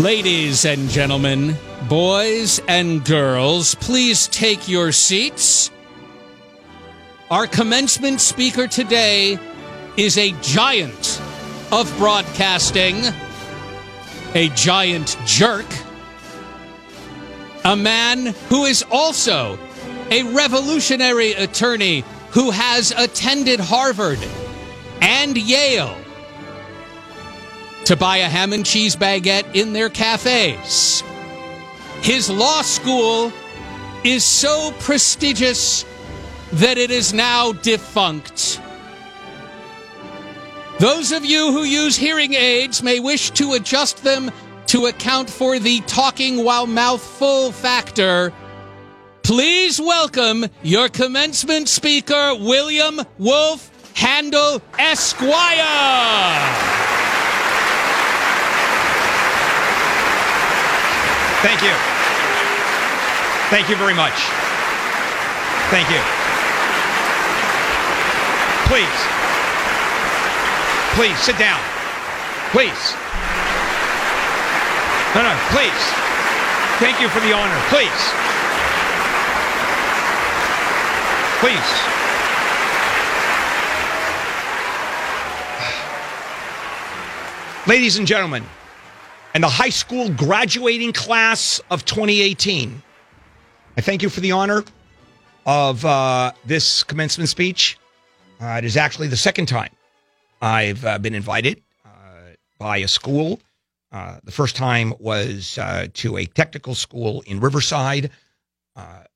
Ladies and gentlemen, boys and girls, please take your seats. Our commencement speaker today is a giant of broadcasting, a giant jerk, a man who is also a revolutionary attorney who has attended Harvard and Yale to buy a ham and cheese baguette in their cafes. His law school is so prestigious that it is now defunct. Those of you who use hearing aids may wish to adjust them to account for the talking while mouthful factor. Please welcome your commencement speaker, William Wolf Handel Esquire. Thank you. Thank you very much. Thank you. Please. Please sit down. Please. No, no, please. Thank you for the honor. Please. Please. Ladies and gentlemen, and the high school graduating class of 2018. I thank you for the honor of uh, this commencement speech. Uh, it is actually the second time I've uh, been invited uh, by a school. Uh, the first time was uh, to a technical school in Riverside.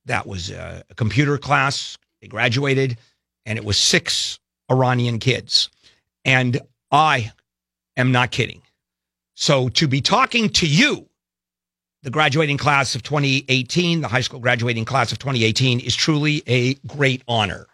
that was a, a computer class. They graduated, and it was six Iranian kids. And I am not kidding. So to be talking to you, the graduating class of 2018, the high school graduating class of 2018, is truly a great honor.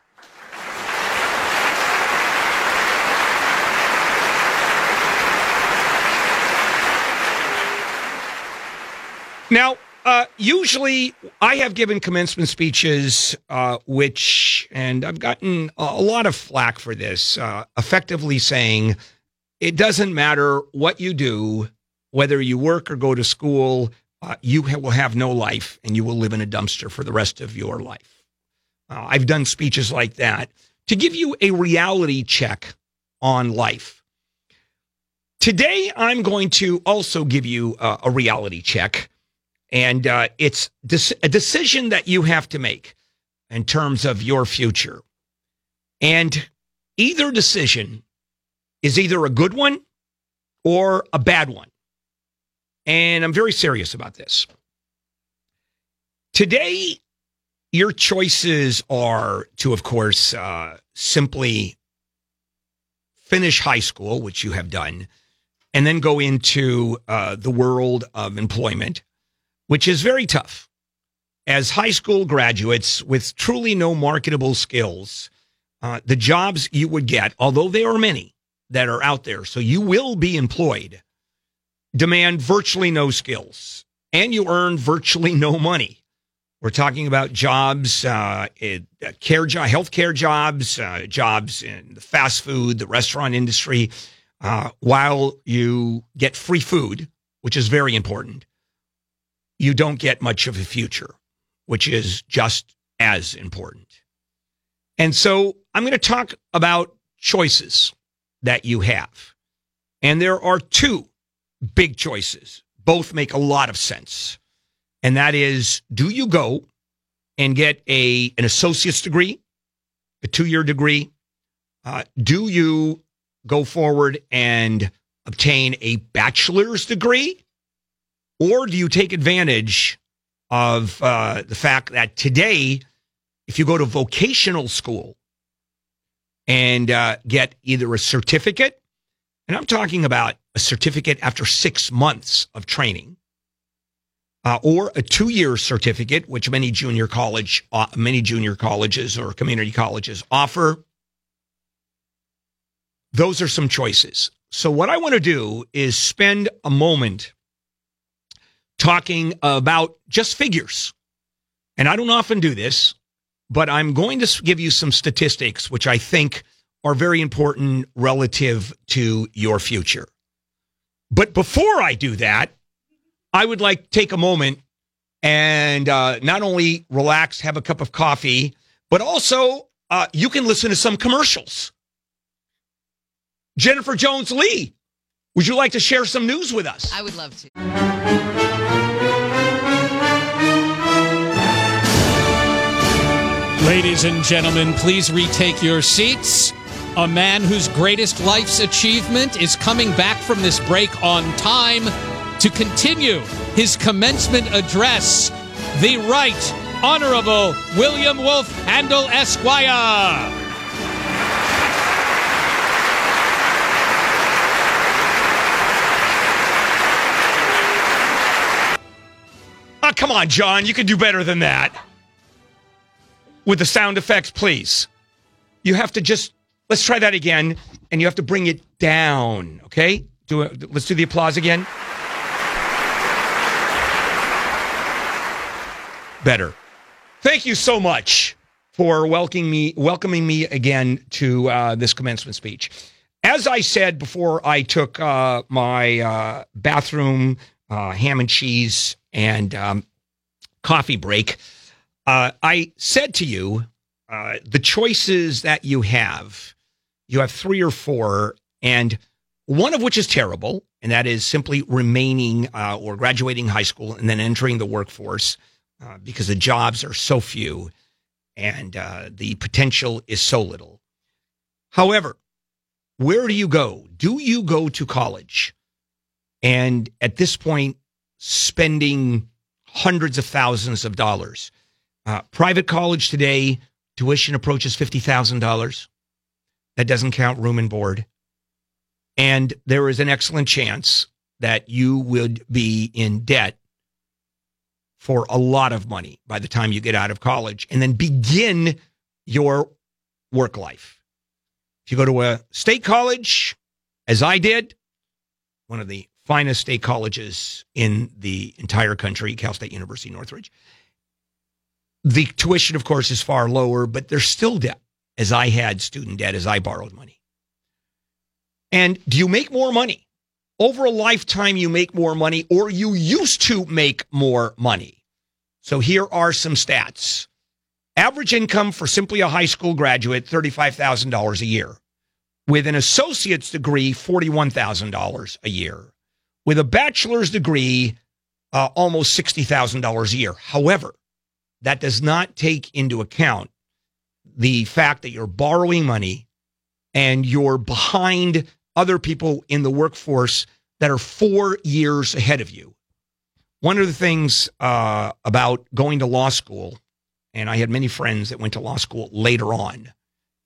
Now, uh, usually I have given commencement speeches, uh, which, and I've gotten a lot of flack for this, uh, effectively saying it doesn't matter what you do, whether you work or go to school, uh, you ha- will have no life and you will live in a dumpster for the rest of your life. Uh, I've done speeches like that to give you a reality check on life. Today, I'm going to also give you uh, a reality check, and uh, it's a decision that you have to make in terms of your future. And either decision is either a good one or a bad one. And I'm very serious about this. Today, your choices are to, of course, uh, simply finish high school, which you have done, and then go into uh, the world of employment, which is very tough. As high school graduates with truly no marketable skills, uh, the jobs you would get, although there are many, that are out there. So you will be employed, demand virtually no skills, and you earn virtually no money. We're talking about jobs, uh, care job, healthcare jobs, uh, jobs in the fast food, the restaurant industry. Uh, while you get free food, which is very important, you don't get much of a future, which is just as important. And so I'm going to talk about choices that you have. And there are two big choices. Both make a lot of sense. And that is do you go and get a an associate's degree, a two-year degree? Uh, do you go forward and obtain a bachelor's degree? Or do you take advantage of uh, the fact that today, if you go to vocational school, and uh, get either a certificate, and I'm talking about a certificate after six months of training, uh, or a two-year certificate, which many junior college, uh, many junior colleges or community colleges offer. Those are some choices. So what I want to do is spend a moment talking about just figures. And I don't often do this but I'm going to give you some statistics, which I think are very important relative to your future. But before I do that, I would like to take a moment and uh, not only relax, have a cup of coffee, but also uh, you can listen to some commercials. Jennifer Jones Lee, would you like to share some news with us? I would love to. Ladies and gentlemen, please retake your seats. A man whose greatest life's achievement is coming back from this break on time to continue his commencement address, the Right Honorable William Wolf Handel Esquire. Oh, come on, John. You can do better than that. With the sound effects, please. You have to just let's try that again, and you have to bring it down. Okay? Do it. Let's do the applause again. Better. Thank you so much for welcoming me, welcoming me again to uh, this commencement speech. As I said before, I took uh, my uh, bathroom uh, ham and cheese and um, coffee break. Uh, I said to you, uh, the choices that you have, you have three or four, and one of which is terrible, and that is simply remaining uh, or graduating high school and then entering the workforce uh, because the jobs are so few and uh, the potential is so little. However, where do you go? Do you go to college? And at this point, spending hundreds of thousands of dollars. Uh, private college today, tuition approaches $50,000. That doesn't count room and board. And there is an excellent chance that you would be in debt for a lot of money by the time you get out of college and then begin your work life. If you go to a state college, as I did, one of the finest state colleges in the entire country, Cal State University Northridge, the tuition, of course, is far lower, but there's still debt, as I had student debt, as I borrowed money. And do you make more money? Over a lifetime, you make more money, or you used to make more money. So here are some stats. Average income for simply a high school graduate, $35,000 a year. With an associate's degree, $41,000 a year. With a bachelor's degree, uh, almost $60,000 a year. However, that does not take into account the fact that you're borrowing money and you're behind other people in the workforce that are four years ahead of you. One of the things uh, about going to law school, and I had many friends that went to law school later on,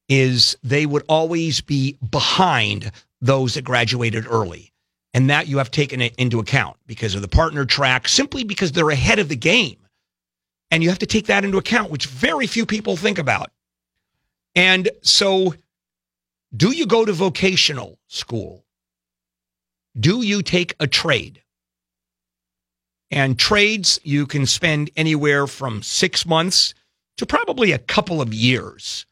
is they would always be behind those that graduated early. And that you have taken it into account because of the partner track, simply because they're ahead of the game. And you have to take that into account, which very few people think about. And so, do you go to vocational school? Do you take a trade? And trades, you can spend anywhere from six months to probably a couple of years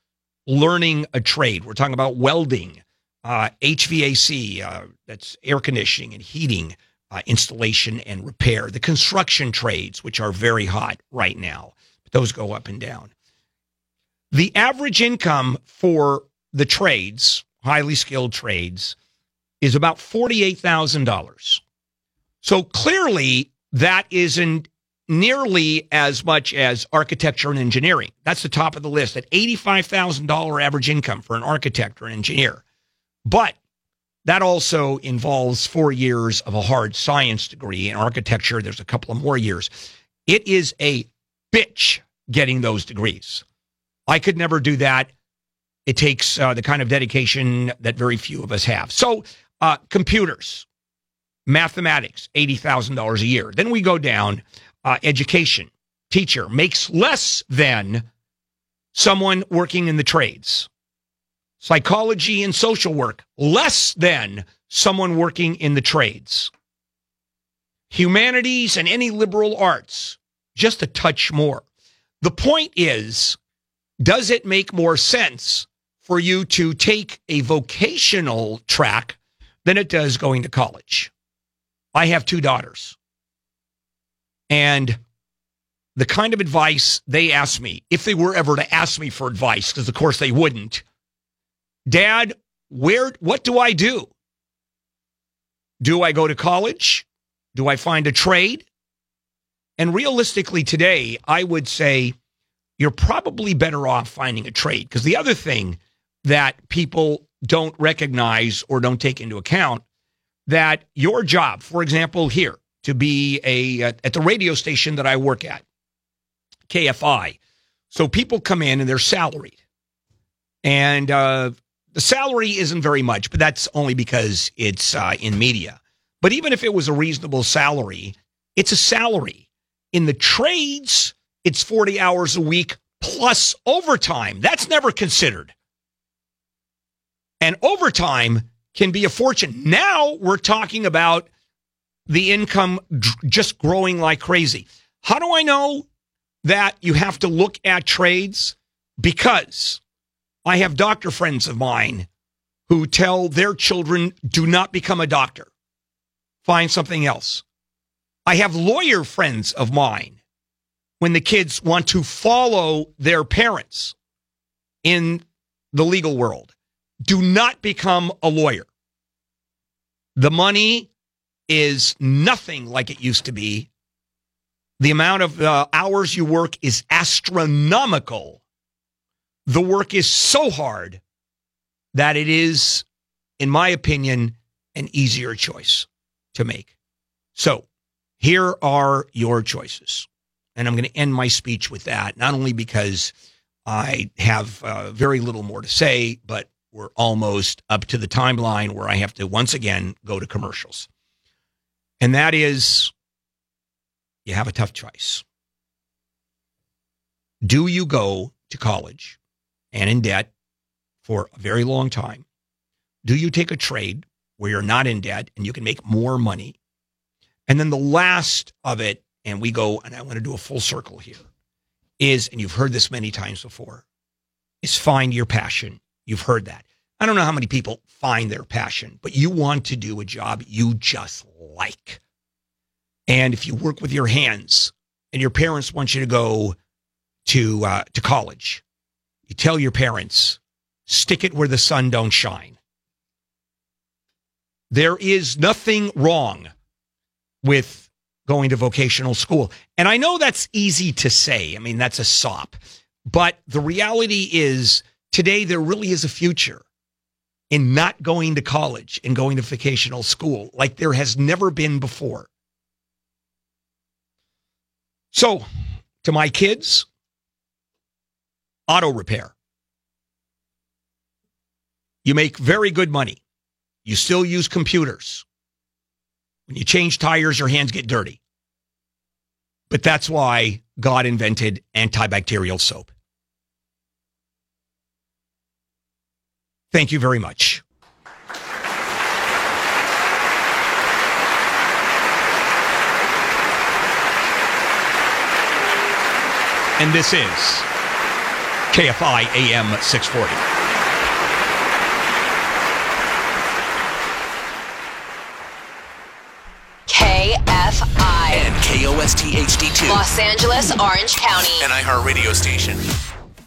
learning a trade. We're talking about welding, uh, HVAC, uh, that's air conditioning and heating, uh, installation and repair, the construction trades, which are very hot right now. But Those go up and down. The average income for the trades, highly skilled trades, is about $48,000. So clearly, that isn't nearly as much as architecture and engineering. That's the top of the list at $85,000 average income for an architect or an engineer. But that also involves four years of a hard science degree. In architecture, there's a couple of more years. It is a bitch getting those degrees. I could never do that. It takes uh, the kind of dedication that very few of us have. So, uh, computers, mathematics, $80,000 a year. Then we go down, uh, education, teacher makes less than someone working in the trades psychology and social work less than someone working in the trades. Humanities and any liberal arts, just a touch more. The point is, does it make more sense for you to take a vocational track than it does going to college? I have two daughters. And the kind of advice they asked me, if they were ever to ask me for advice, because of course they wouldn't, Dad, where what do I do? Do I go to college? Do I find a trade? And realistically, today, I would say you're probably better off finding a trade. Because the other thing that people don't recognize or don't take into account that your job, for example, here to be a at the radio station that I work at, KFI. So people come in and they're salaried, and uh, the salary isn't very much, but that's only because it's uh, in media. But even if it was a reasonable salary, it's a salary. In the trades, it's 40 hours a week plus overtime. That's never considered. And overtime can be a fortune. Now we're talking about the income just growing like crazy. How do I know that you have to look at trades? Because I have doctor friends of mine who tell their children do not become a doctor, find something else. I have lawyer friends of mine when the kids want to follow their parents in the legal world. Do not become a lawyer. The money is nothing like it used to be. The amount of uh, hours you work is astronomical. The work is so hard that it is, in my opinion, an easier choice to make. So here are your choices. And I'm going to end my speech with that, not only because I have uh, very little more to say, but we're almost up to the timeline where I have to once again go to commercials. And that is you have a tough choice. Do you go to college and in debt for a very long time? Do you take a trade where you're not in debt and you can make more money? And then the last of it, and we go, and I want to do a full circle here, is, and you've heard this many times before, is find your passion. You've heard that. I don't know how many people find their passion, but you want to do a job you just like. And if you work with your hands and your parents want you to go to uh, to college, you tell your parents, stick it where the sun don't shine. There is nothing wrong with going to vocational school. And I know that's easy to say. I mean, that's a sop. But the reality is today there really is a future in not going to college and going to vocational school like there has never been before. So, to my kids, auto repair. You make very good money. You still use computers. When you change tires, your hands get dirty. But that's why God invented antibacterial soap. Thank you very much. And this is KFI AM 640. KFI. And KOST HD2. Los Angeles, Orange County. An iHeartRadio station.